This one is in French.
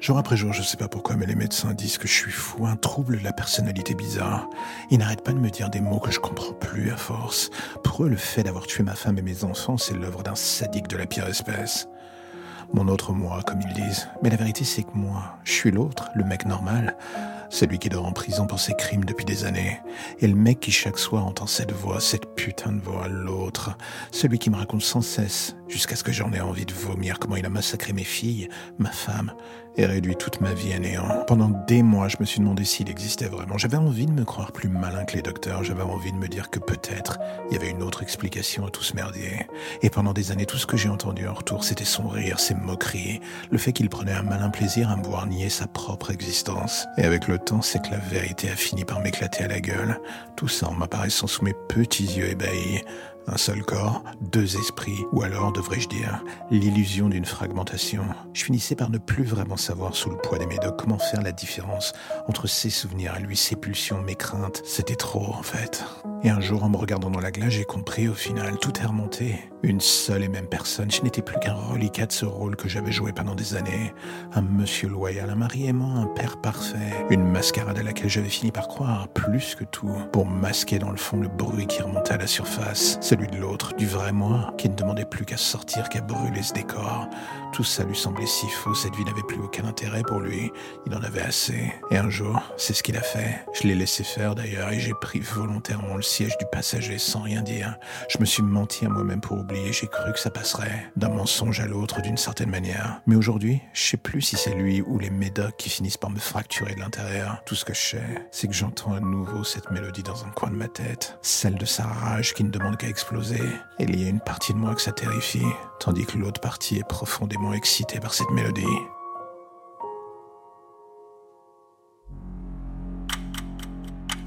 Jour après jour, je sais pas pourquoi, mais les médecins disent que je suis fou, un trouble de la personnalité bizarre. Ils n'arrêtent pas de me dire des mots que je comprends plus à force. Pour eux, le fait d'avoir tué ma femme et mes enfants, c'est l'œuvre d'un sadique de la pire espèce. Mon autre moi, comme ils disent. Mais la vérité, c'est que moi, je suis l'autre, le mec normal. Celui qui dort en prison pour ses crimes depuis des années. Et le mec qui chaque soir entend cette voix, cette putain de voix, l'autre. Celui qui me raconte sans cesse, jusqu'à ce que j'en ai envie de vomir, comment il a massacré mes filles, ma femme, et réduit toute ma vie à néant. Pendant des mois, je me suis demandé s'il existait vraiment. J'avais envie de me croire plus malin que les docteurs. J'avais envie de me dire que peut-être il y avait une autre explication à tout ce merdier. Et pendant des années, tout ce que j'ai entendu en retour, c'était son rire, ses moqueries, le fait qu'il prenait un malin plaisir à me voir nier sa propre existence. Et avec le temps, c'est que la vérité a fini par m'éclater à la gueule. Tout ça en m'apparaissant sous mes petits yeux ébahis. Un seul corps, deux esprits, ou alors, devrais-je dire, l'illusion d'une fragmentation. Je finissais par ne plus vraiment savoir sous le poids des médocs comment faire la différence entre ses souvenirs à lui, ses pulsions, mes craintes. C'était trop, en fait. Et un jour, en me regardant dans la glace, j'ai compris au final, tout est remonté. Une seule et même personne. Je n'étais plus qu'un reliquat de ce rôle que j'avais joué pendant des années. Un monsieur loyal, un mari aimant, un père parfait. Une mascarade à laquelle j'avais fini par croire, plus que tout, pour masquer dans le fond le bruit qui remontait à la surface celui de l'autre, du vrai moi, qui ne demandait plus qu'à sortir, qu'à brûler ce décor. Tout ça lui semblait si faux, cette vie n'avait plus aucun intérêt pour lui, il en avait assez. Et un jour, c'est ce qu'il a fait. Je l'ai laissé faire d'ailleurs, et j'ai pris volontairement le siège du passager sans rien dire. Je me suis menti à moi-même pour oublier, j'ai cru que ça passerait, d'un mensonge à l'autre d'une certaine manière. Mais aujourd'hui, je sais plus si c'est lui ou les médocs qui finissent par me fracturer de l'intérieur. Tout ce que je sais, c'est que j'entends à nouveau cette mélodie dans un coin de ma tête, celle de sa rage qui ne demande qu'à exploser. Et il y a une partie de moi que ça terrifie, tandis que l'autre partie est profondément excitée par cette mélodie.